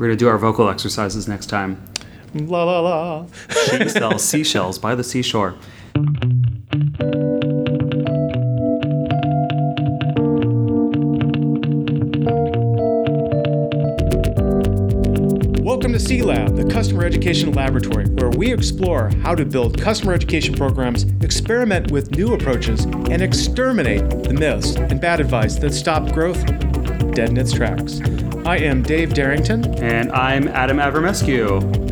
We're going to do our vocal exercises next time. La la la. She sells seashells by the seashore. Welcome to C Lab, the customer education laboratory, where we explore how to build customer education programs, experiment with new approaches, and exterminate the myths and bad advice that stop growth dead in its tracks. I am Dave Derington. And I'm Adam Avramescu.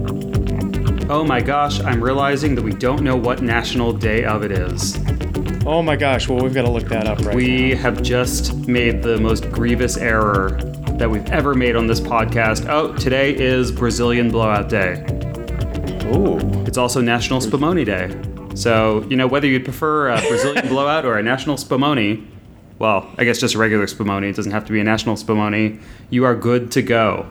Oh my gosh, I'm realizing that we don't know what national day of it is. Oh my gosh, well, we've got to look that up right We now. have just made the most grievous error that we've ever made on this podcast. Oh, today is Brazilian Blowout Day. Ooh. It's also National Spumoni Day. So, you know, whether you'd prefer a Brazilian blowout or a National Spumoni, well, I guess just a regular Spumoni, it doesn't have to be a National Spumoni, you are good to go.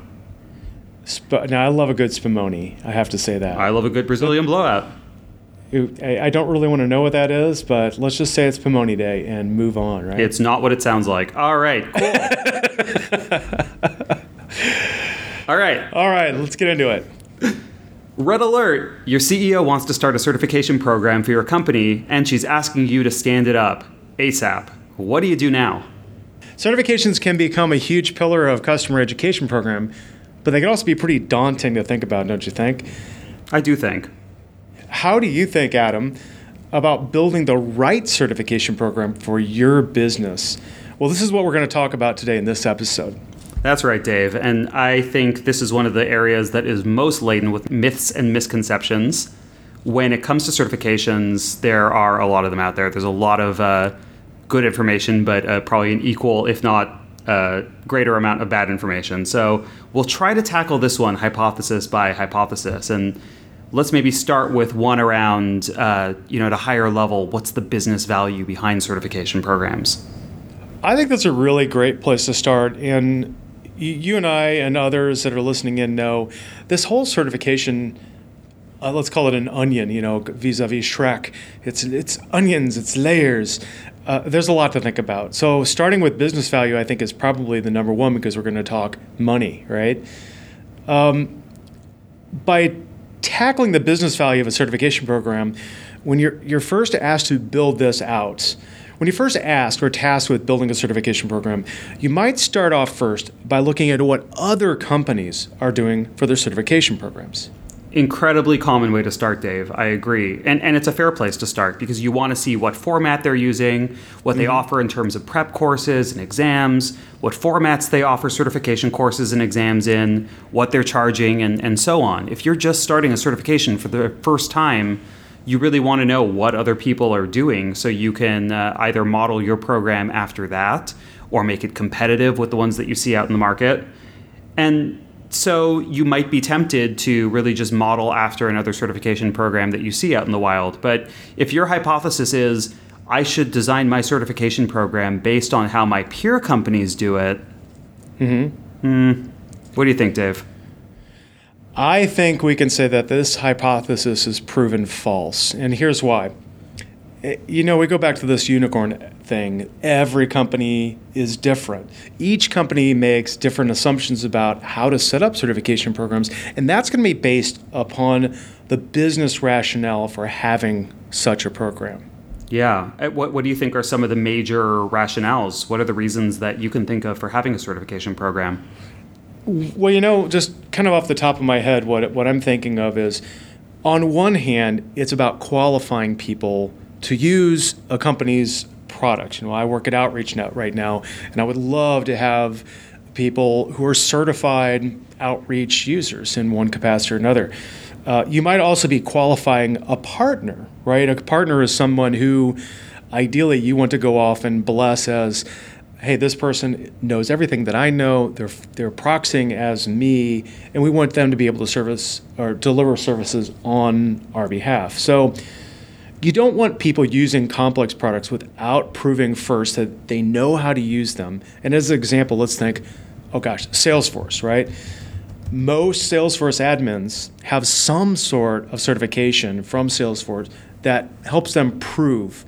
Sp- now, I love a good spumoni, I have to say that. I love a good Brazilian blowout. I, don't really want to know what that is, but let's just say it's Pomoni Day and move on, right? It's not what it sounds like. All right, cool. All right, All right, let's get into it. red alert. Your CEO wants to start a certification program for your company, and she's asking you to stand it up ASAP. What do you do now? Certifications can become a huge pillar of customer education program, but they can also be pretty daunting to think about, don't you think? I do think. How do you think, Adam, about building the right certification program for your business? Well, this is what we're going to talk about today in this episode. That's right, Dave. And I think this is one of the areas that is most laden with myths and misconceptions. When it comes to certifications, there are a lot of them out there. There's a lot of uh, good information, but uh, probably an equal, if not uh, greater amount of bad information. So we'll try to tackle this one hypothesis by hypothesis. And let's maybe start with one around, uh, you know, at a higher level, what's the business value behind certification programs? I think that's a really great place to start. And you, and I and others that are listening in know this whole certification. Uh, let's call it an onion, you know, vis-a-vis Shrek. It's it's onions, it's layers. Uh, there's a lot to think about. So starting with business value, I think is probably the number one because we're going to talk money, right? Um, by tackling the business value of a certification program, when you're you're first asked to build this out, when you first asked or tasked with building a certification program, you might start off first by looking at what other companies are doing for their certification programs. Incredibly common way to start, Dave. I agree. And and it's a fair place to start because you want to see what format they're using, what they offer in terms of prep courses and exams, what formats they offer certification courses and exams in, what they're charging and and so on. If you're just starting a certification for the first time, you really want to know what other people are doing so you can uh, either model your program after that or make it competitive with the ones that you see out in the market. And so you might be tempted to really just model after another certification program that you see out in the wild. But if your hypothesis is, I should design my certification program based on how my peer companies do it, mm-hmm. what do you think, Dave? I think we can say that this hypothesis is proven false, and here's why. Eh, You know, we go back to this unicorn thing. Every company is different. Each company makes different assumptions about how to set up certification programs, and that's going to be based upon the business rationale for having such a program. Yeah. Uh, What, what do you think are some of the major rationales? What are the reasons that you can think of for having a certification program? Well, you know, just kind of off the top of my head, what what I'm thinking of is, on one hand, it's about qualifying people to use a company's products. You know, I work at Outreach Net right now, and I would love to have people who are certified outreach users in one capacity or another. Uh, you might also be qualifying a partner, right? A partner is someone who, ideally, you want to go off and bless as hey, this person knows everything that I know. They're they're proxying as me, and we want them to be able to service or deliver services on our behalf. So you don't want people using complex products without proving first that they know how to use them. And as an example, let's think, oh gosh, Salesforce, right? Most Salesforce admins have some sort of certification from Salesforce that helps them prove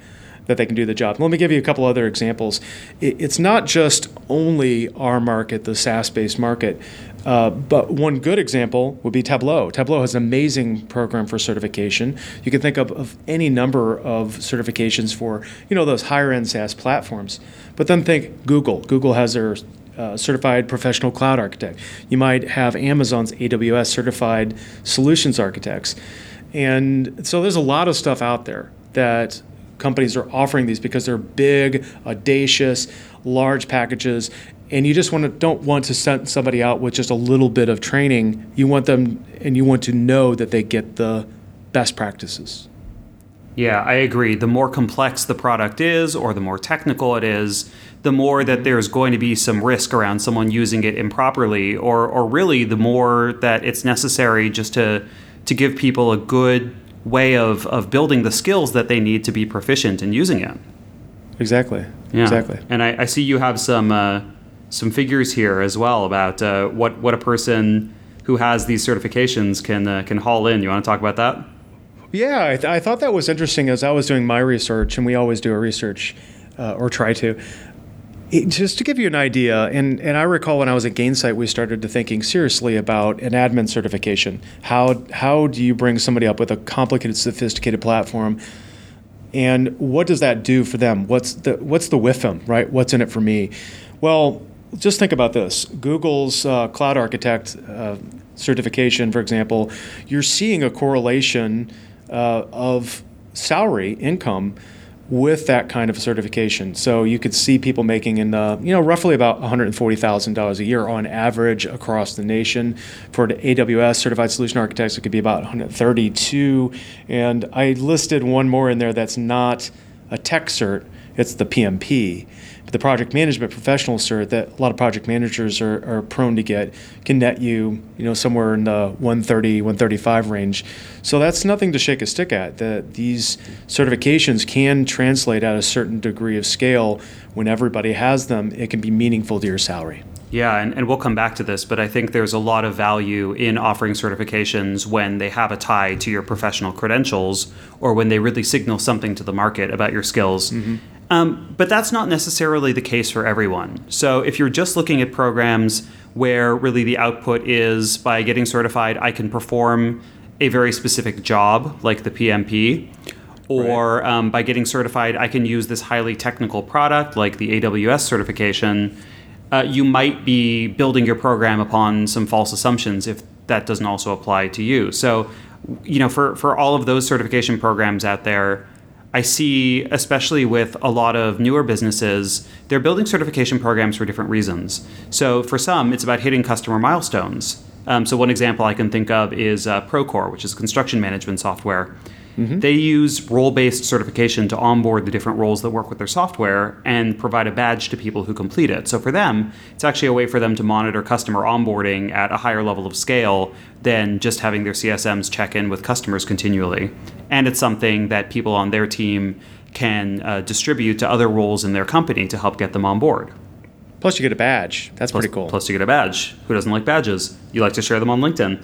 that they can do the job. Let me give you a couple other examples. It's not just only our market, the SaaS based market. Uh, but one good example would be Tableau. Tableau has an amazing program for certification. You can think of, of any number of certifications for you know those higher end SaaS platforms. But then think Google. Google has their uh, certified professional cloud architect. You might have Amazon's AWS certified solutions architects. And so there's a lot of stuff out there that companies are offering these because they're big, audacious, large packages, and you just want to don't want to send somebody out with just a little bit of training. You want them and you want to know that they get the best practices. Yeah, I agree. The more complex the product is or the more technical it is, the more that there's going to be some risk around someone using it improperly or or really the more that it's necessary just to to give people a good way of, of building the skills that they need to be proficient in using it. Exactly. Yeah. Exactly. And I, I see you have some uh, some figures here as well about uh, what what a person who has these certifications can uh, can haul in. You want to talk about that? Yeah, I, th- I, thought that was interesting as I was doing my research, and we always do a research uh, or try to. It, just to give you an idea, and, and I recall when I was at Gainsight, we started to thinking seriously about an admin certification. How how do you bring somebody up with a complicated, sophisticated platform, and what does that do for them? What's the what's the with them, right? What's in it for me? Well, just think about this Google's uh, cloud architect uh, certification, for example, you're seeing a correlation uh, of salary income with that kind of certification. So you could see people making in the, you know, roughly about $140,000 a year on average across the nation. For the AWS certified solution architects, it could be about 132. And I listed one more in there that's not a tech cert, it's the PMP the project management professional cert that a lot of project managers are, are prone to get can net you, you know, somewhere in the 130, 135 range. So that's nothing to shake a stick at. That these certifications can translate at a certain degree of scale. When everybody has them, it can be meaningful to your salary. Yeah, and, and we'll come back to this, but I think there's a lot of value in offering certifications when they have a tie to your professional credentials or when they really signal something to the market about your skills. Mm-hmm. Um, but that's not necessarily the case for everyone. So if you're just looking at programs where really the output is by getting certified, I can perform a very specific job like the PMP, or right. um, by getting certified, I can use this highly technical product like the AWS certification. Uh, you might be building your program upon some false assumptions if that doesn't also apply to you. So, you know, for, for all of those certification programs out there, I see, especially with a lot of newer businesses, they're building certification programs for different reasons. So for some, it's about hitting customer milestones. Um, so one example I can think of is uh, Procore, which is construction management software. Mm-hmm. They use role based certification to onboard the different roles that work with their software and provide a badge to people who complete it. So for them, it's actually a way for them to monitor customer onboarding at a higher level of scale than just having their CSMs check in with customers continually. And it's something that people on their team can uh, distribute to other roles in their company to help get them on board. Plus, you get a badge. That's plus, pretty cool. Plus, you get a badge. Who doesn't like badges? You like to share them on LinkedIn.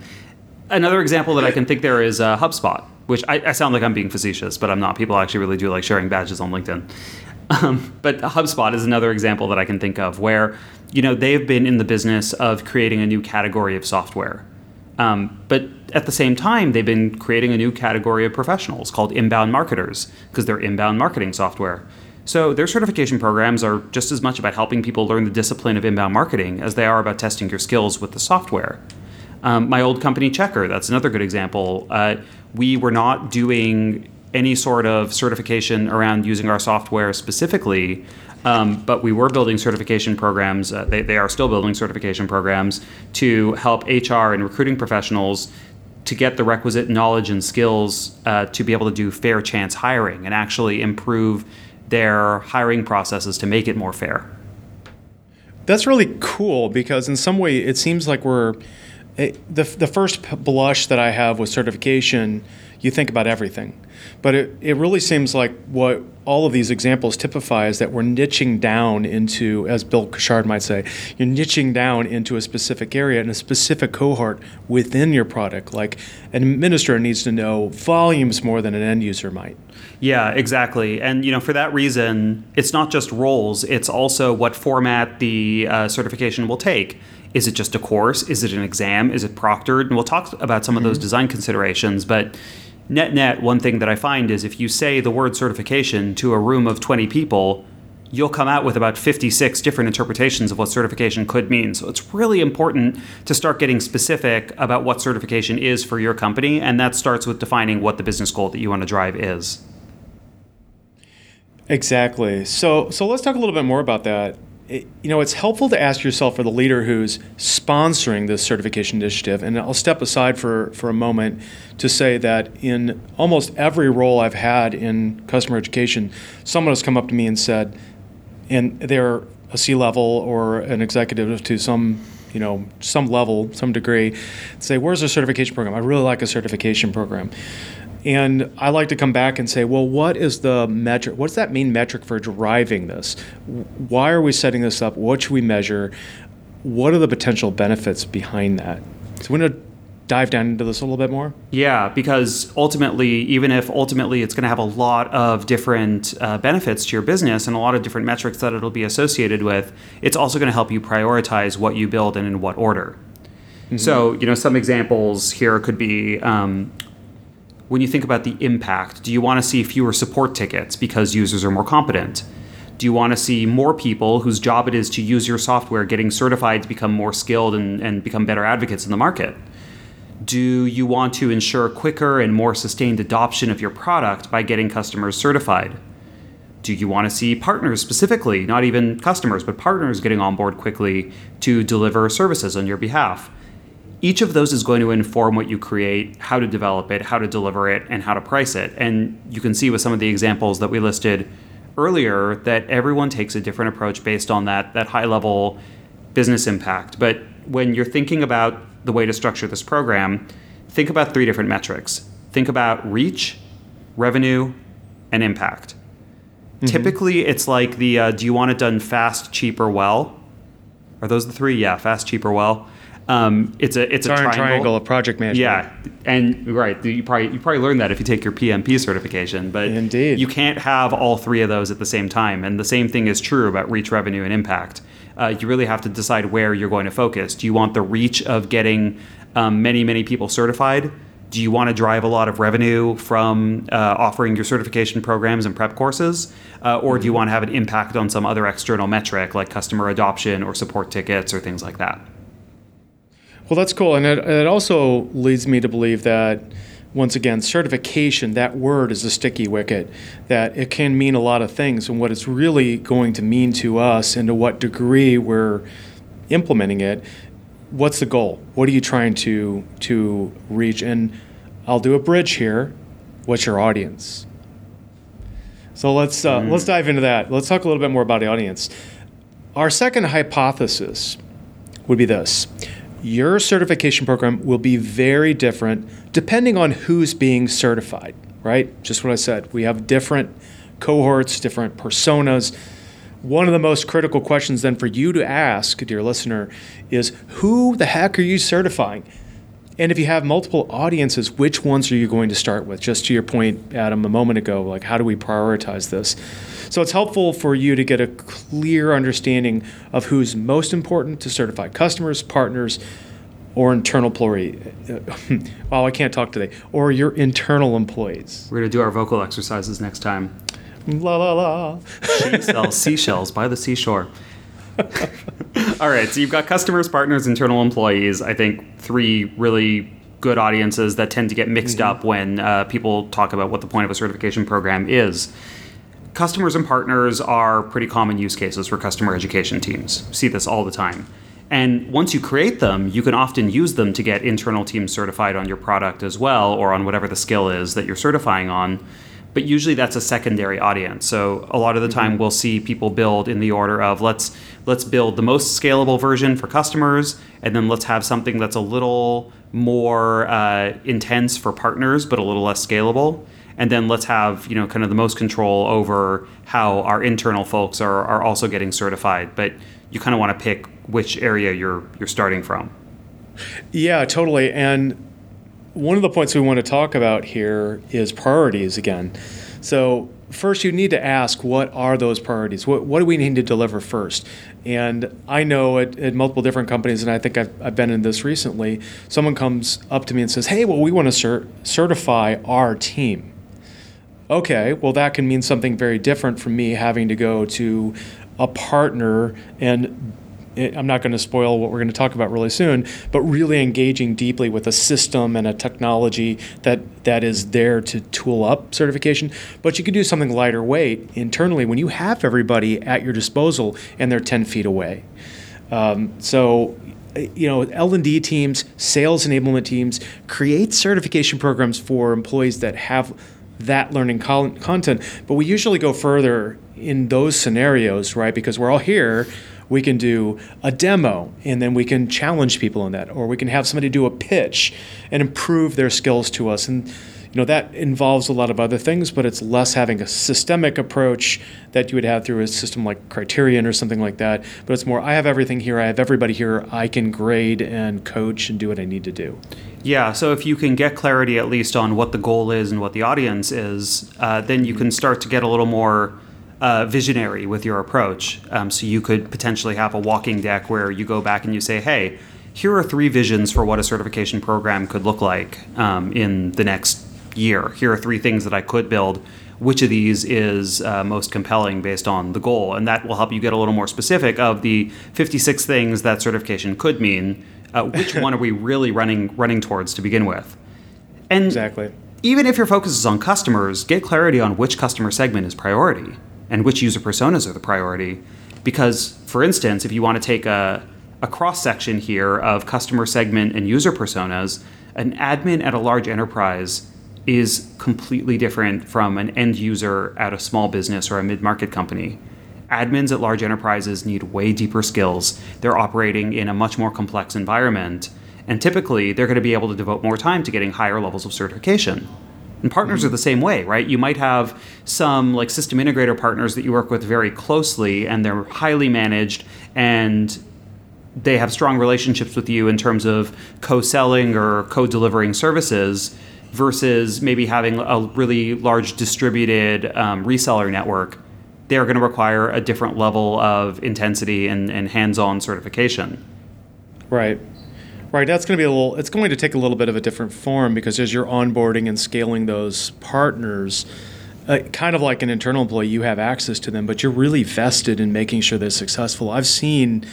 Another example that I can think there is uh, HubSpot which I, I, sound like I'm being facetious, but I'm not. People actually really do like sharing badges on LinkedIn. Um, but HubSpot is another example that I can think of where, you know, they've been in the business of creating a new category of software. Um, but at the same time, they've been creating a new category of professionals called inbound marketers because they're inbound marketing software. So their certification programs are just as much about helping people learn the discipline of inbound marketing as they are about testing your skills with the software. Um, my old company, Checkr, that's another good example. Uh, we were not doing any sort of certification around using our software specifically, um, but we were building certification programs. Uh, they, they are still building certification programs to help HR and recruiting professionals to get the requisite knowledge and skills uh, to be able to do fair chance hiring and actually improve their hiring processes to make it more fair. That's really cool because in some way it seems like we're it, the, the first blush that I have with certification, you think about everything. But it, it really seems like what all of these examples typify is that we're niching down into, as Bill Cushard might say, you're niching down into a specific area and a specific cohort within your product. Like an administrator needs to know volumes more than an end user might. Yeah, exactly. And you know, for that reason, it's not just roles; it's also what format the uh, certification will take Is it just a course? Is it an exam? Is it proctored? And we'll talk about some of those mm-hmm. design considerations, but net net, one thing that I find is if you say the word certification to a room of 20 people, you'll come out with about 56 different interpretations of what certification could mean. So it's really important to start getting specific about what certification is for your company, and that starts with defining what the business goal that you want to drive is. Exactly. So so let's talk a little bit more about that. You know, it's helpful to ask yourself for the leader who's sponsoring this certification initiative, and I'll step aside for, for a moment to say that in almost every role I've had in customer education, someone has come up to me and said, and they're a C level or an executive to some you know some level, some degree, say, "Where's a certification program? I really like a certification program." And I like to come back and say, well, what is the metric? What does that mean metric for driving this? Why are we setting this up? What should we measure? What are the potential benefits behind that? So we're going to dive down into this a little bit more? Yeah, because ultimately, even if ultimately it's going to have a lot of different uh, benefits to your business and a lot of different metrics that it'll be associated with, it's also going to help you prioritize what you build and in what order. Mm-hmm. So, you know, some examples here could be um, when you think about the impact, do you want to see fewer support tickets because users are more competent? Do you want to see more people whose job it is to use your software getting certified to become more skilled and, and become better advocates in the market? Do you want to ensure quicker and more sustained adoption of your product by getting customers certified? Do you want to see partners specifically, not even customers, but partners getting on board quickly to deliver services on your behalf? Each of those is going to inform what you create, how to develop it, how to deliver it, and how to price it. And you can see with some of the examples that we listed earlier that everyone takes a different approach based on that, that high level business impact. But when you're thinking about the way to structure this program, think about three different metrics. Think about reach, revenue, and impact. Mm-hmm. Typically, it's like the uh, do you want it done fast, cheap, or well? Are those the three? Yeah, fast, cheap, or well. Um, it's a it's, it's a triangle. triangle of project management. Yeah, and right, you probably you probably learned that if you take your PMP certification. But indeed, you can't have all three of those at the same time. And the same thing is true about reach, revenue, and impact. Uh, you really have to decide where you're going to focus. Do you want the reach of getting um, many many people certified? Do you want to drive a lot of revenue from uh, offering your certification programs and prep courses? Uh, or do you want to have an impact on some other external metric like customer adoption or support tickets or things like that? Well, that's cool. And it, it also leads me to believe that once again, certification, that word is a sticky wicket, that it can mean a lot of things. And what it's really going to mean to us and to what degree we're implementing it, what's the goal? What are you trying to, to reach? And I'll do a bridge here. What's your audience? So let's, uh, mm. let's dive into that. Let's talk a little bit more about the audience. Our second hypothesis would be this your certification program will be very different depending on who's being certified, right? Just what I said. We have different cohorts, different personas. One of the most critical questions then for you to ask, dear listener, is who the heck are you certifying? And if you have multiple audiences, which ones are you going to start with? Just to your point, Adam, a moment ago, like how do we prioritize this? So it's helpful for you to get a clear understanding of who's most important to certify customers, partners, or internal employee. wow, I can't talk today. Or your internal employees. We're going to do our vocal exercises next time. La la la. she sells seashells by the seashore. All right, so you've got customers, partners, internal employees. I think three really good audiences that tend to get mixed mm-hmm. up when uh, people talk about what the point of a certification program is customers and partners are pretty common use cases for customer education teams. see this all the time. And once you create them, you can often use them to get internal teams certified on your product as well, or on whatever the skill is that you're certifying on. But usually that's a secondary audience. So a lot of the time mm-hmm. we'll see people build in the order of let's let's build the most scalable version for customers, and then let's have something that's a little more uh, intense for partners, but a little less scalable and then let's have you know kind of the most control over how our internal folks are, are also getting certified but you kind of want to pick which area you're you're starting from yeah totally and one of the points we want to talk about here is priorities again. So first you need to ask what are those priorities? What, what do we need to deliver first? And i know at, at multiple different companies and i think I've, I've, been in this recently someone comes up to me and says hey well we want to cert- certify our team. Okay well that can mean something very different from me having to go to a partner and I'm not going to spoil what we're going to talk about really soon, but really engaging deeply with a system and a technology that that is there to tool up certification. But you can do something lighter weight internally when you have everybody at your disposal and they're 10 feet away. Um, so you know l&d teams sales enablement teams create certification programs for employees that have that learning content but we usually go further in those scenarios right because we're all here we can do a demo and then we can challenge people in that or we can have somebody do a pitch and improve their skills to us. And you know that involves a lot of other things but it's less having a systemic approach that you would have through a system like Kryterion or something like that but it's more i have everything here i have everybody here i can grade and coach and do what i need to do. Yeah so if you can get clarity at least on what the goal is and what the audience is uh, then you can start to get a little more uh, visionary with your approach. Um, so you could potentially have a walking deck where you go back and you say, hey, here are three visions for what a certification program could look like um, in the next year. Here are three things that I could build. Which of these is uh, most compelling based on the goal? And that will help you get a little more specific of the 56 things that certification could mean. Uh, which one are we really running running towards to begin with? And exactly. Even if your focus is on customers, get clarity on which customer segment is priority and which user personas are the priority. Because, for instance, if you want to take a, a cross section here of customer segment and user personas, an admin at a large enterprise is completely different from an end user at a small business or a mid market company. Admins at large enterprises need way deeper skills. They're operating in a much more complex environment, and typically they're going to be able to devote more time to getting higher levels of certification. And partners mm-hmm. are the same way, right? You might have some like system integrator partners that you work with very closely and they're highly managed and they have strong relationships with you in terms of co-selling or co-delivering services versus maybe having a really large distributed um, reseller network they're going to require a different level of intensity and, and hands-on certification right Right, that's going to be a little. It's going to take a little bit of a different form because as you're onboarding and scaling those partners, uh, kind of like an internal employee, you have access to them, but you're really vested in making sure they're successful. I've seen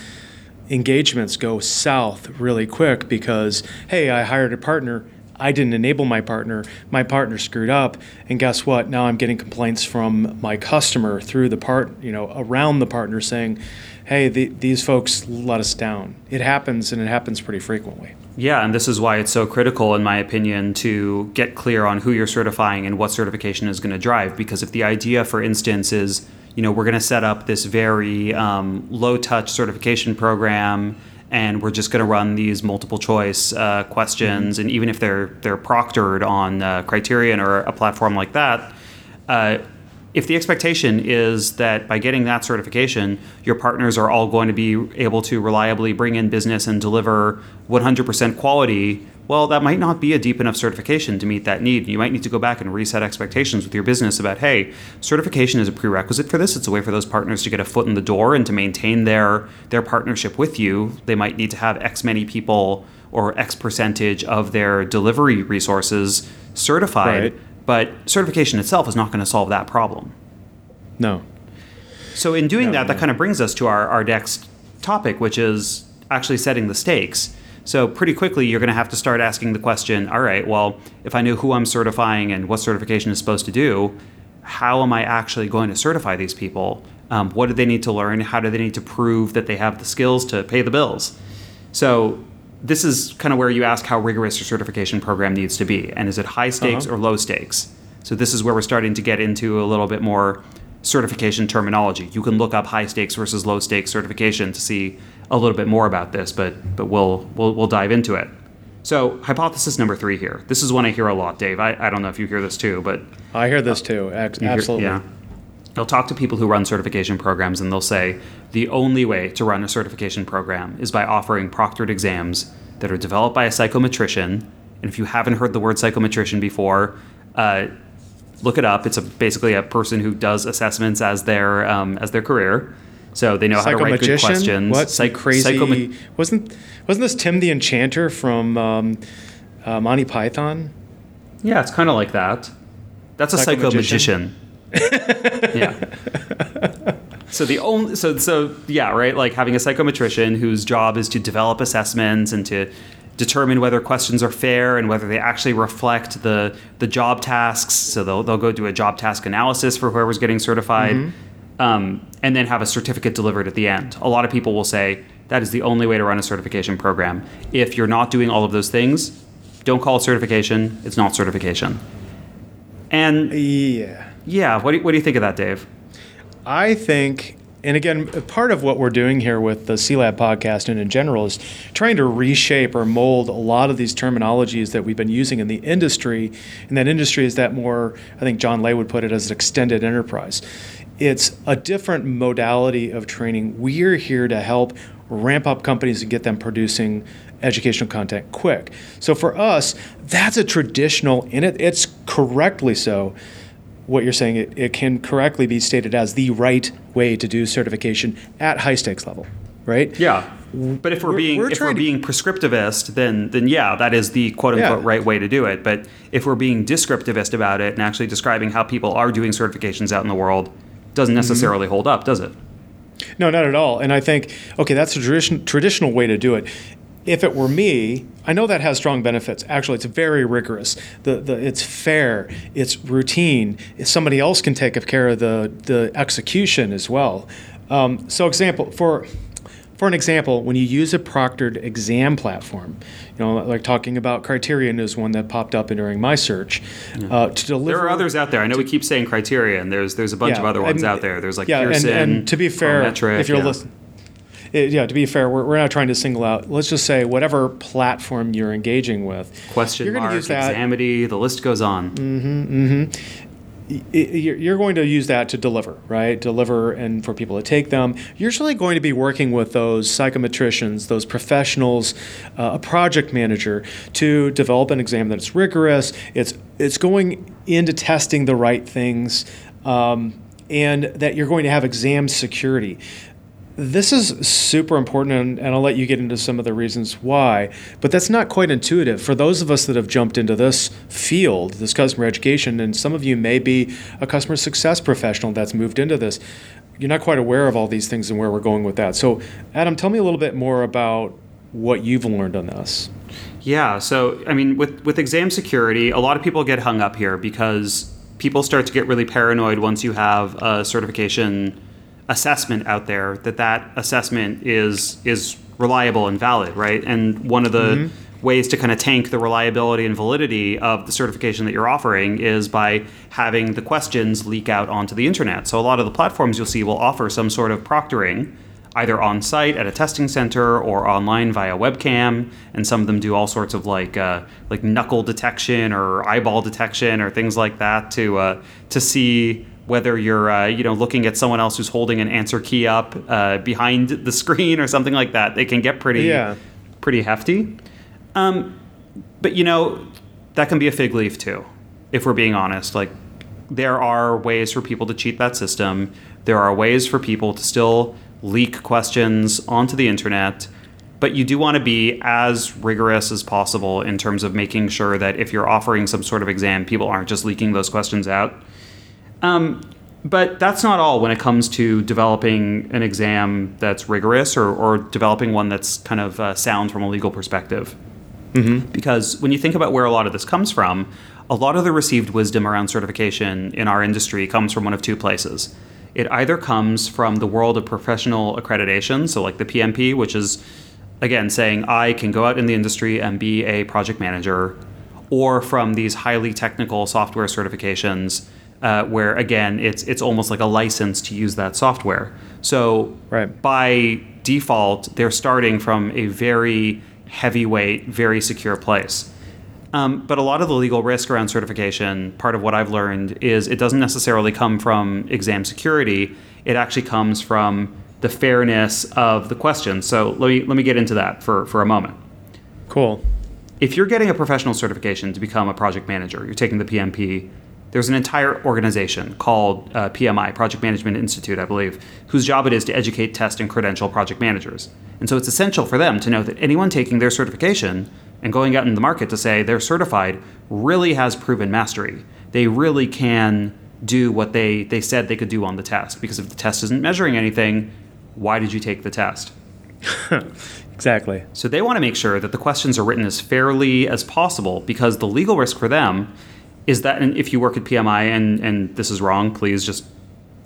engagements go south really quick because hey, I hired a partner. I didn't enable my partner. My partner screwed up, and guess what? Now I'm getting complaints from my customer through the part, you know, around the partner saying, hey, the, these folks let us down. It happens, and it happens pretty frequently. Yeah, and this is why it's so critical, in my opinion, to get clear on who you're certifying and what certification is going to drive. Because if the idea, for instance, is you know we're going to set up this very um, low touch certification program and we're just going to run these multiple choice uh, questions mm-hmm. and even if they're they're proctored on uh, Kryterion or a platform like that uh, if the expectation is that by getting that certification, your partners are all going to be able to reliably bring in business and deliver 100% quality, well, that might not be a deep enough certification to meet that need. You might need to go back and reset expectations with your business about, hey, certification is a prerequisite for this. It's a way for those partners to get a foot in the door and to maintain their their partnership with you. They might need to have X many people or X percentage of their delivery resources certified. Right but certification itself is not going to solve that problem. No. So in doing no, that, no. that kind of brings us to our, our next topic, which is actually setting the stakes. So pretty quickly, you're going to have to start asking the question: All right, well, if I know who I'm certifying and what certification is supposed to do, how am I actually going to certify these people? Um, what do they need to learn? How do they need to prove that they have the skills to pay the bills? So this is kind of where you ask how rigorous your certification program needs to be, and is it high stakes uh-huh. or low stakes? So this is where we're starting to get into a little bit more certification terminology. You can look up high stakes versus low stakes certification to see a little bit more about this, but but we'll we'll, we'll dive into it. So hypothesis number three here. This is one I hear a lot, Dave. I, I don't know if you hear this too, but I hear this too. Absolutely. Hear, yeah. I'll talk to people who run certification programs and they'll say the only way to run a certification program is by offering proctored exams that are developed by a psychometrician. And if you haven't heard the word psychometrician before, uh, look it up. It's a, basically a person who does assessments as their um, as their career. So they know how to write good questions. What Psych- crazy? psychoma- wasn't wasn't this Tim the Enchanter from um, uh, Monty Python? yeah, it's kind of like that. That's a Psychomagician? yeah. So the only so so yeah right like having a psychometrician whose job is to develop assessments and to determine whether questions are fair and whether they actually reflect the the job tasks. So they'll they'll go do a job task analysis for whoever's getting certified, um, and then have a certificate delivered at the end. A lot of people will say that is the only way to run a certification program. If you're not doing all of those things, don't call it certification. It's not certification. And Yeah. Yeah, what do you, what do you think of that, Dave? I think, and again, part of what we're doing here with the C Lab podcast and in general is trying to reshape or mold a lot of these terminologies that we've been using in the industry. And that industry is that more, I think John Leh would put it as an extended enterprise. It's a different modality of training. We're here to help ramp up companies and get them producing educational content quick. So for us, that's a traditional, and it, it's correctly so what you're saying, it, it can correctly be stated as the right way to do certification at high stakes level, right? Yeah. But if we're, We're- being we're if we're trying to- being prescriptivist, then then yeah, that is the quote unquote Yeah. right way to do it. But if we're being descriptivist about it and actually describing how people are doing certifications out in the world, Mm-hmm. doesn't necessarily hold up, does it? No, not at all. And I think, okay, that's a tradition, traditional way to do it. If it were me, I know that has strong benefits. Actually, it's very rigorous. The, the, it's fair. It's routine. Somebody else can take care of the, the execution as well. Um, so, example for for an example, when you use a proctored exam platform, you know, like talking about Kryterion is one that popped up during my search. Uh, to deliver, There are others out there. I know we keep saying Kryterion. There's there's a bunch of other ones and- out there. There's like yeah, Pearson. and, and to be fair, Prometric, if you're yeah. listening, yeah, to be fair, we're, we're not trying to single out. Let's just say whatever platform you're engaging with, question you're mark, use that. Examity, the list goes on. y- you're you're going to use that to deliver, right? Deliver and for people to take them. You're usually going to be working with those psychometricians, those professionals, uh, a project manager to develop an exam that's rigorous. It's it's going into testing the right things, um, and that you're going to have exam security. This is super important, and, I'll let you get into some of the reasons why, but that's not quite intuitive. For those of us that have jumped into this field, this customer education, and some of you may be a customer success professional that's moved into this, you're not quite aware of all these things and where we're going with that. So, Adam, tell me a little bit more about what you've learned on this. Yeah, so I mean, with with exam security, a lot of people get hung up here because people start to get really paranoid once you have a certification assessment out there that that assessment is is reliable and valid, right? And one of the ways to kind of tank the reliability and validity of the certification that you're offering is by having the questions leak out onto the internet. So a lot of the platforms you'll see will offer some sort of proctoring either on site at a testing center or online via webcam, and some of them do all sorts of like uh, like knuckle detection or eyeball detection or things like that to uh, to see whether you're uh, you know looking at someone else who's holding an answer key up uh, behind the screen or something like that. They can get pretty Yeah. pretty hefty. Um, but you know that can be a fig leaf too, if we're being honest. Like there are ways for people to cheat that system. There are ways for people to still leak questions onto the internet. But you do want to be as rigorous as possible in terms of making sure that if you're offering some sort of exam, people aren't just leaking those questions out. Um, but that's not all when it comes to developing an exam that's rigorous or, or developing one that's kind of uh, sound from a legal perspective. Because when you think about where a lot of this comes from, a lot of the received wisdom around certification in our industry comes from one of two places. It either comes from the world of professional accreditation, so like the PMP, which is, again, saying I can go out in the industry and be a project manager, or from these highly technical software certifications, uh, where again, it's, it's almost like a license to use that software. So Right. by default, they're starting from a very heavyweight, very secure place. Um, but a lot of the legal risk around certification, part of what I've learned is it doesn't necessarily come from exam security. It actually comes from the fairness of the question. So let me let me get into that for, for a moment. Cool. If you're getting a professional certification to become a project manager, you're taking the PMP, there's an entire organization called uh, PMI, Project Management Institute, I believe, whose job it is to educate, test, and credential project managers. And so it's essential for them to know that anyone taking their certification and going out in the market to say they're certified really has proven mastery. They really can do what they, they said they could do on the test. Because if the test isn't measuring anything, why did you take the test? exactly. So they want to make sure that the questions are written as fairly as possible because the legal risk for them is that and if you work at PMI and, and this is wrong, please just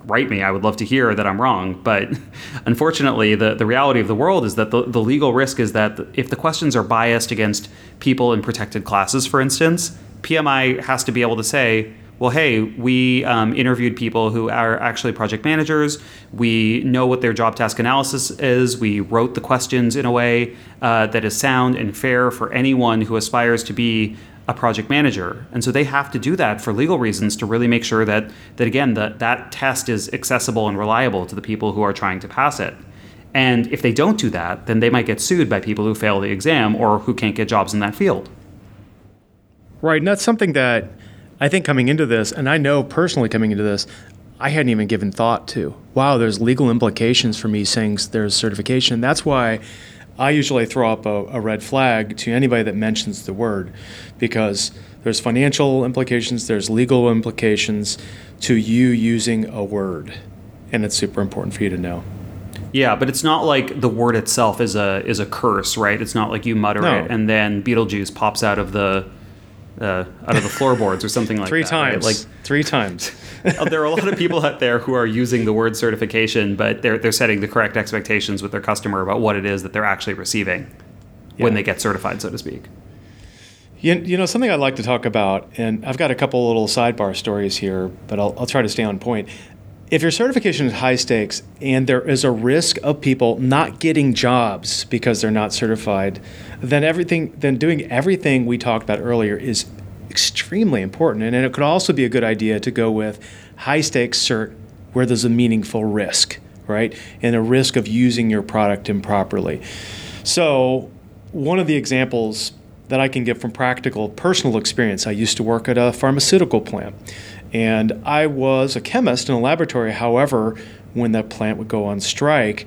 write me. I would love to hear that I'm wrong. But unfortunately, the, the reality of the world is that the, the legal risk is that if the questions are biased against people in protected classes, for instance, PMI has to be able to say, well, hey, we um, interviewed people who are actually project managers. We know what their job task analysis is. We wrote the questions in a way uh, that is sound and fair for anyone who aspires to be a project manager. And so they have to do that for legal reasons to really make sure that, that again, that that test is accessible and reliable to the people who are trying to pass it. And if they don't do that, then they might get sued by people who fail the exam or who can't get jobs in that field. Right. And that's something that I think coming into this, and I know personally coming into this, I hadn't even given thought to. Wow, there's legal implications for me saying there's certification. That's why I usually throw up a, a, red flag to anybody that mentions the word because there's financial implications, there's legal implications to you using a word. And it's super important for you to know. Yeah, but it's not like the word itself is a is a curse, right? It's not like you mutter no. it and then Beetlejuice pops out of the uh, out of the floorboards or something like three that. Times. Right? Like three times. There are a lot of people out there who are using the word certification, but they're they're setting the correct expectations with their customer about what it is that they're actually receiving yeah. when they get certified, so to speak. You, you know something I'd like to talk about, and I've got a couple little sidebar stories here, but I'll, I'll try to stay on point. If your certification is high stakes and there is a risk of people not getting jobs because they're not certified, then everything then doing everything we talked about earlier is extremely important. And it could also be a good idea to go with high stakes cert where there's a meaningful risk, right? And a risk of using your product improperly. So, one of the examples that I can give from practical personal experience, I used to work at a pharmaceutical plant. And I was a chemist in a laboratory. However, when that plant would go on strike,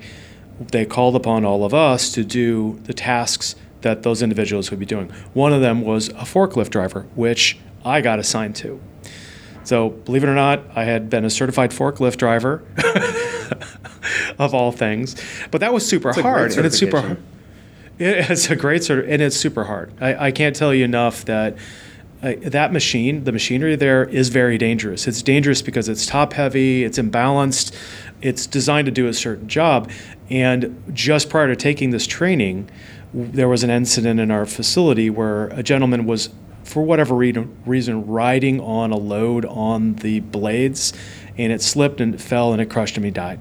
they called upon all of us to do the tasks that those individuals would be doing. One of them was a forklift driver, which I got assigned to. So, believe it or not, I had been a certified forklift driver of all things. But that was super hard. and it's super hard. It's a great sort of, and it's super hard. I, I can't tell you enough that uh, that machine, the machinery there, is very dangerous. It's dangerous because it's top heavy, it's imbalanced, it's designed to do a certain job. And just prior to taking this training, there was an incident in our facility where a gentleman was, for whatever reason, riding on a load on the blades, and it slipped and it fell and it crushed him. He died.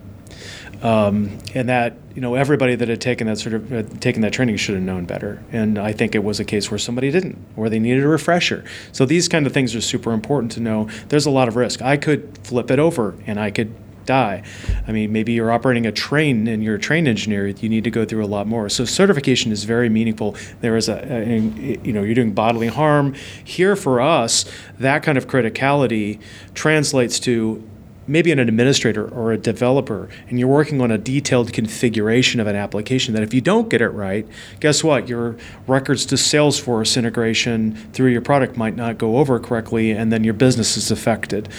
Um, and that you know everybody that had taken that sort of uh, taken that training should have known better. And I think it was a case where somebody didn't, or they needed a refresher. So these kind of things are super important to know. There's a lot of risk. I could flip it over, and I could die. I mean, maybe you're operating a train and you're a train engineer, you need to go through a lot more. So certification is very meaningful. There is a, a, you know, you're doing bodily harm. Here for us, that kind of criticality translates to maybe an administrator or a developer and you're working on a detailed configuration of an application that if you don't get it right, guess what? Your records to Salesforce integration through your product might not go over correctly and then your business is affected.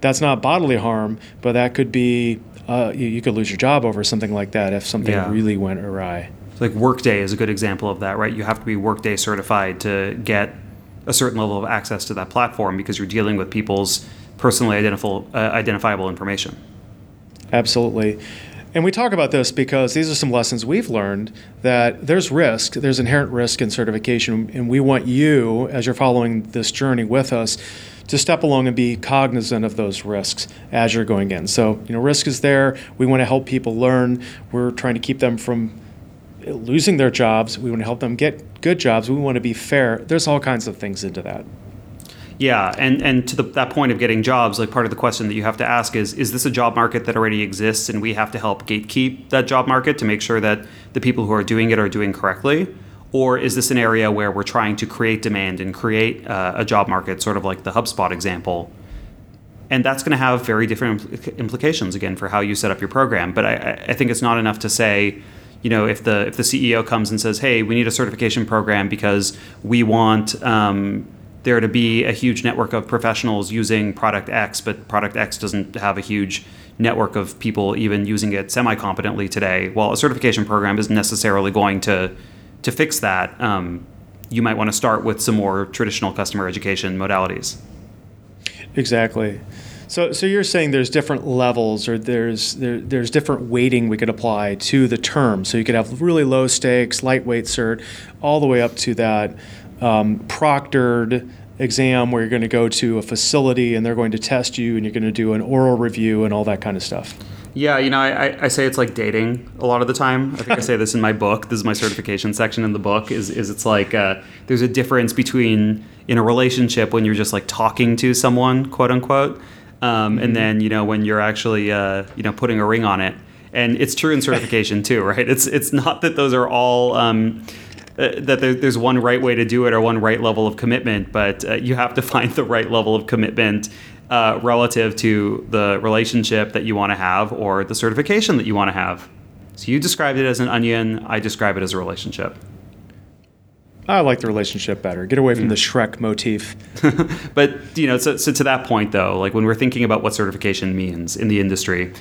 That's not bodily harm, but that could be uh, you, you, could lose your job over something like that if something yeah. really went awry. Like Workday is a good example of that, right? You have to be Workday certified to get a certain level of access to that platform because you're dealing with people's personally identifiable, uh, identifiable information. Absolutely. And we talk about this because these are some lessons we've learned that there's risk, there's inherent risk in certification, and we want you, as you're following this journey with us, to step along and be cognizant of those risks as you're going in. So, you know, risk is there. We want to help people learn. We're trying to keep them from losing their jobs. We want to help them get good jobs. We want to be fair. There's all kinds of things into that. Yeah, and and to the, that point of getting jobs, like part of the question that you have to ask is: Is this a job market that already exists, and we have to help gatekeep that job market to make sure that the people who are doing it are doing correctly, or is this an area where we're trying to create demand and create uh, a job market, sort of like the HubSpot example, and that's going to have very different impl- implications again for how you set up your program. But I, I think it's not enough to say, you know, if the if the CEO comes and says, "Hey, we need a certification program because we want um, there to be a huge network of professionals using product X, but product X doesn't have a huge network of people even using it semi competently today." Well, a certification program isn't necessarily going to to fix that. Um, you might want to start with some more traditional customer education modalities. Exactly. So, so you're saying there's different levels, or there's there, there's different weighting we could apply to the term. So you could have really low stakes, lightweight cert, all the way up to that um, proctored exam where you're going to go to a facility and they're going to test you, and you're going to do an oral review and all that kind of stuff. Yeah, you know, I, I say it's like dating a lot of the time. I think I say this in my book. This is my certification section in the book. Is is it's like uh, there's a difference between in a relationship when you're just like talking to someone, quote unquote, um, mm-hmm. and then you know when you're actually uh, you know putting a ring on it. And it's true in certification too, right? It's it's not that those are all. Um, uh, that there, there's one right way to do it or one right level of commitment, but uh, you have to find the right level of commitment uh, relative to the relationship that you want to have or the certification that you want to have. So you described it as an onion. I describe it as a relationship. I like the relationship better. Get away from mm. the Shrek motif. but you know, so, so to that point though, like when we're thinking about what certification means in the industry,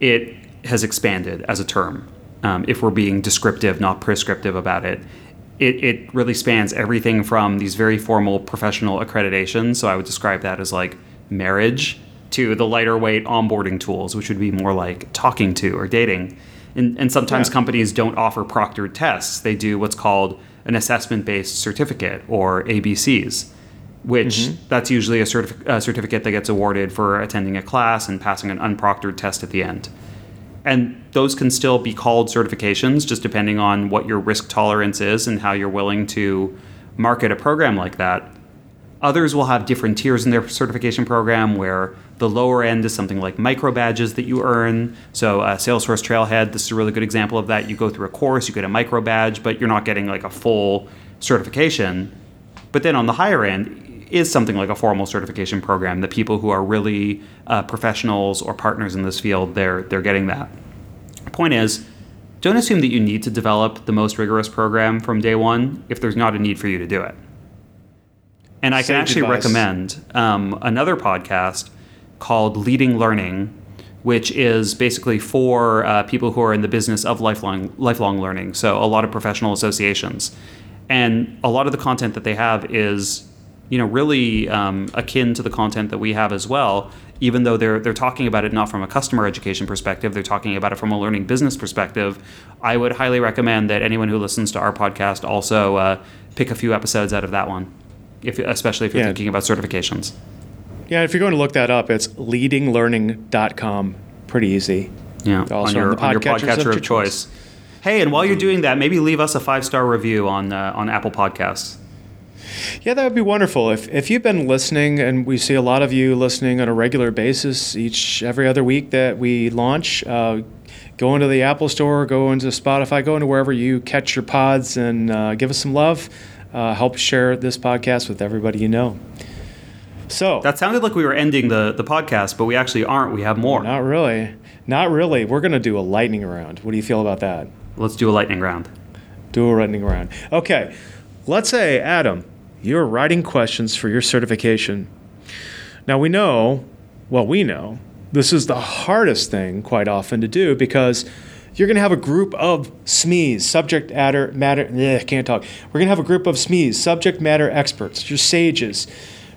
it has expanded as a term. Um, if we're being descriptive, not prescriptive about it, it, it really spans everything from these very formal professional accreditations. So I would describe that as like marriage to the lighter weight onboarding tools, which would be more like talking to or dating. And, and sometimes yeah. companies don't offer proctored tests. They do what's called an assessment based certificate or ABCs, which mm-hmm. that's usually a, certif- a, certificate that gets awarded for attending a class and passing an unproctored test at the end. And those can still be called certifications, just depending on what your risk tolerance is and how you're willing to market a program like that. Others will have different tiers in their certification program where the lower end is something like micro badges that you earn. So, uh, Salesforce Trailhead, this is a really good example of that. You go through a course, you get a micro badge, but you're not getting like a full certification. But then on the higher end is something like a formal certification program that people who are really uh, professionals or partners in this field, they're, they're getting that. Point is, don't assume that you need to develop the most rigorous program from day one if there's not a need for you to do it. And I can actually advice. recommend um, another podcast called Leading Learning, which is basically for uh, people who are in the business of lifelong lifelong learning. So a lot of professional associations, and a lot of the content that they have is, you know, really um, akin to the content that we have as well. Even though they're they're talking about it not from a customer education perspective, they're talking about it from a learning business perspective. I would highly recommend that anyone who listens to our podcast also uh, pick a few episodes out of that one if, especially if you're yeah. thinking about certifications. Yeah, if you're going to look that up, it's leadinglearning.com. Pretty easy. Yeah, also on your, on, your podcatcher of, of choice. Hey, and while you're doing that, maybe leave us a five star review on uh, on Apple Podcasts. Yeah, that would be wonderful. If if you've been listening, and we see a lot of you listening on a regular basis, each every other week that we launch, uh, go into the Apple Store, go into Spotify, go into wherever you catch your pods, and uh, give us some love uh, help share this podcast with everybody you know. So that sounded like we were ending the, the podcast, but we actually aren't. We have more. Not really. Not really. We're going to do a lightning round. What do you feel about that? Let's do a lightning round. Do a lightning round. Okay. Let's say, Adam, you're writing questions for your certification. Now, we know, well, we know, this is the hardest thing quite often to do because you're going to have a group of SMEs, subject matter, matter ugh, can't talk. We're going to have a group of SMEs, subject matter experts, your sages,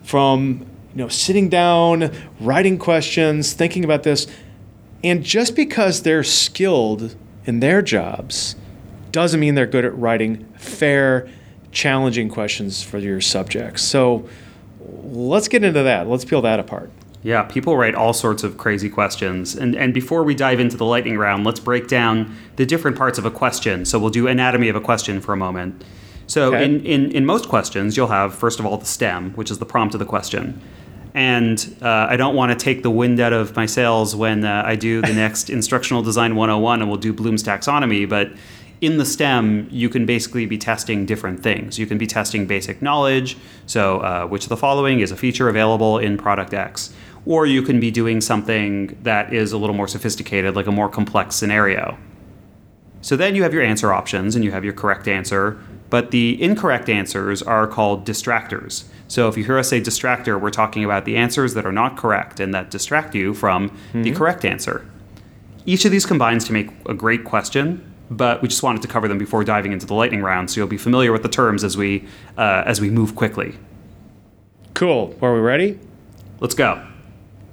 from you know sitting down, writing questions, thinking about this, and just because they're skilled in their jobs doesn't mean they're good at writing fair, challenging questions for your subjects. So let's get into that. Let's peel that apart. Yeah, people write all sorts of crazy questions. And, and before we dive into the lightning round, let's break down the different parts of a question. So we'll do anatomy of a question for a moment. So okay. in, in, in most questions, you'll have, first of all, the stem, which is the prompt of the question. And uh, I don't want to take the wind out of my sails when uh, I do the next Instructional Design 101 and we'll do Bloom's Taxonomy, but in the stem, you can basically be testing different things. You can be testing basic knowledge, so uh, which of the following is a feature available in product X? or you can be doing something that is a little more sophisticated, like a more complex scenario. So then you have your answer options and you have your correct answer, but the incorrect answers are called distractors. So if you hear us say distractor, we're talking about the answers that are not correct and that distract you from mm-hmm. the correct answer. Each of these combines to make a great question, but we just wanted to cover them before diving into the lightning round, so you'll be familiar with the terms as we uh, as we move quickly. Cool. Are we ready? Let's go.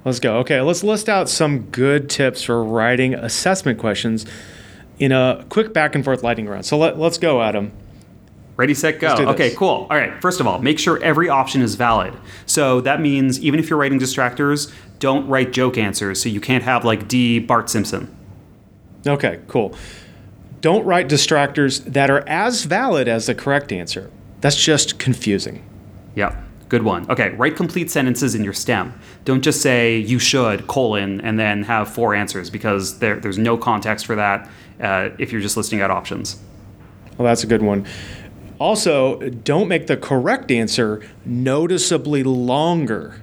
Let's go. Okay, let's list out some good tips for writing assessment questions in a quick back and forth lightning round. So let, let's go, Adam. Ready, set, go. Okay, cool. All right, first of all, make sure every option is valid. So that means even if you're writing distractors, don't write joke answers. So you can't have like D Bart Simpson. Okay, cool. Don't write distractors that are as valid as the correct answer. That's just confusing. Yep. Good one. Okay, write complete sentences in your stem. Don't just say you should colon and then have four answers because there, there's no context for that uh, if you're just listing out options. Well, that's a good one. Also, don't make the correct answer noticeably longer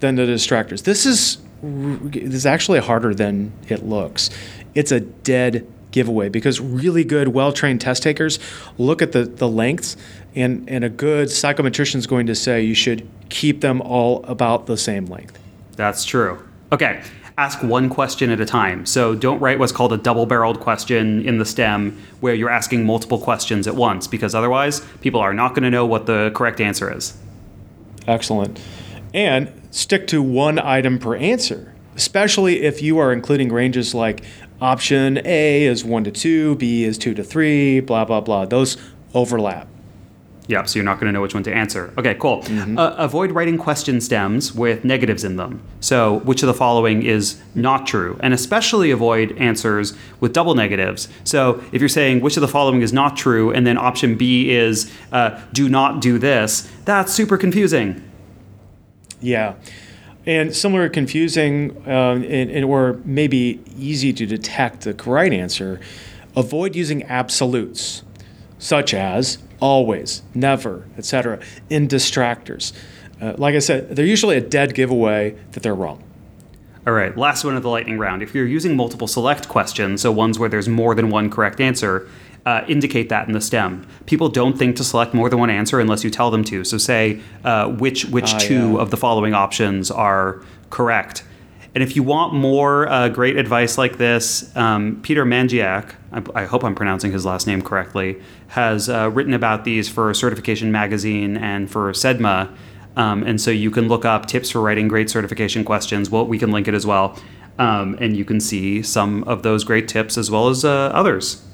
than the distractors. This is this is actually harder than it looks. It's a dead giveaway because really good, well trained test takers look at the, the lengths, and, and a good psychometrician is going to say you should keep them all about the same length. That's true. Okay, ask one question at a time. So don't write what's called a double barreled question in the stem where you're asking multiple questions at once because otherwise people are not going to know what the correct answer is. Excellent. And stick to one item per answer, especially if you are including ranges like option A is 1 to 2, B is 2 to 3, blah, blah, blah. Those overlap. Yeah, so you're not going to know which one to answer. Okay, cool. Mm-hmm. Uh, avoid writing question stems with negatives in them. So, which of the following is not true? And especially avoid answers with double negatives. So, if you're saying which of the following is not true, and then option B is uh, do not do this, that's super confusing. Yeah. And similar confusing, uh, and, and, or maybe easy to detect the correct answer, avoid using absolutes, such as always, never, etc., in distractors. Uh, like I said, they're usually a dead giveaway that they're wrong. All right, last one of the lightning round. If you're using multiple select questions, so ones where there's more than one correct answer, uh, indicate that in the stem. People don't think to select more than one answer unless you tell them to. So say uh, which which uh, two yeah. of the following options are correct. And if you want more uh, great advice like this, um, Peter Manijak, I, I, hope I'm pronouncing his last name correctly, has uh, written about these for Certification Magazine and for CEdMA. Um, and so you can look up tips for writing great certification questions. Well, we can link it as well. Um, and you can see some of those great tips as well as uh, others.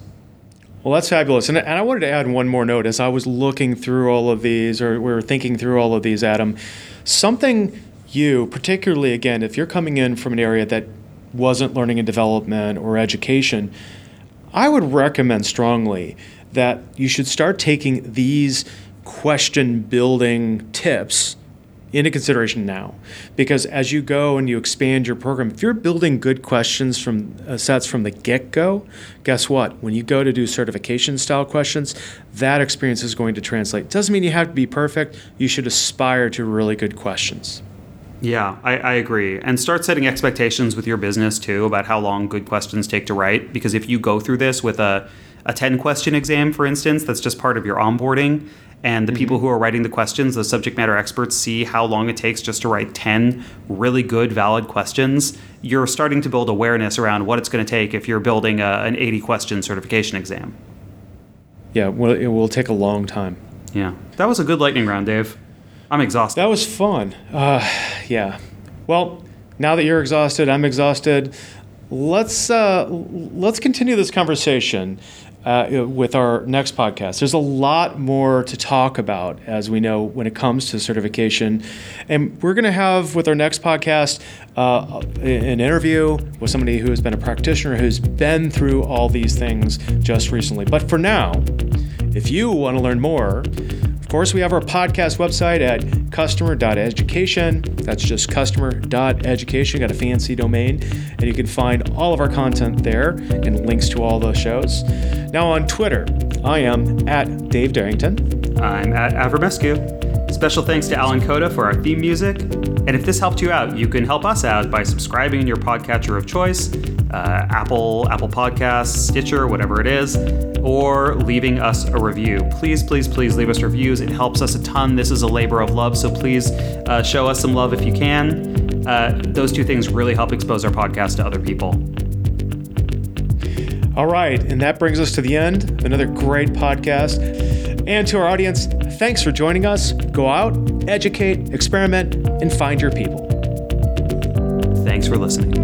Well, that's fabulous. And, and I wanted to add one more note as I was looking through all of these, or we were thinking through all of these, Adam. Something you, particularly again, if you're coming in from an area that wasn't learning and development or education, I would recommend strongly that you should start taking these question building tips into consideration now. Because as you go and you expand your program if you're building good questions from uh, sets from the get-go guess what? When you go to do certification style questions that experience is going to translate. Doesn't mean you have to be perfect. You should aspire to really good questions. Yeah, I, I, agree. And start setting expectations with your business too about how long good questions take to write. Because if you go through this with a, a 10 question exam, for instance, that's just part of your onboarding, and the mm-hmm. people who are writing the questions, the subject matter experts, see how long it takes just to write 10 really good, valid questions, you're starting to build awareness around what it's going to take if you're building a, an 80 question certification exam. Yeah, well, it will take a long time. Yeah. That was a good lightning round, Dave. I'm exhausted. That was fun. Uh, yeah. Well, now that you're exhausted, I'm exhausted. Let's uh, let's continue this conversation uh, with our next podcast. There's a lot more to talk about, as we know, when it comes to certification, and we're going to have with our next podcast uh, an interview with somebody who has been a practitioner who's been through all these things just recently. But for now, if you want to learn more of course, we have our podcast website at customer.education. That's just customer.education. Got a fancy domain, and you can find all of our content there and links to all those shows. Now on Twitter, I am at Dave Derington. I'm at Avramescu. Special thanks to Alan Coda for our theme music. And if this helped you out, you can help us out by subscribing in your podcatcher of choice, uh, Apple, Apple Podcasts, Stitcher, whatever it is, or leaving us a review. Please, please, please leave us reviews. It helps us a ton. This is a labor of love, so please uh, show us some love if you can. Uh, those two things really help expose our podcast to other people. All right, and that brings us to the end of another great podcast. And to our audience, thanks for joining us. Go out, educate, experiment, and find your people. Thanks for listening.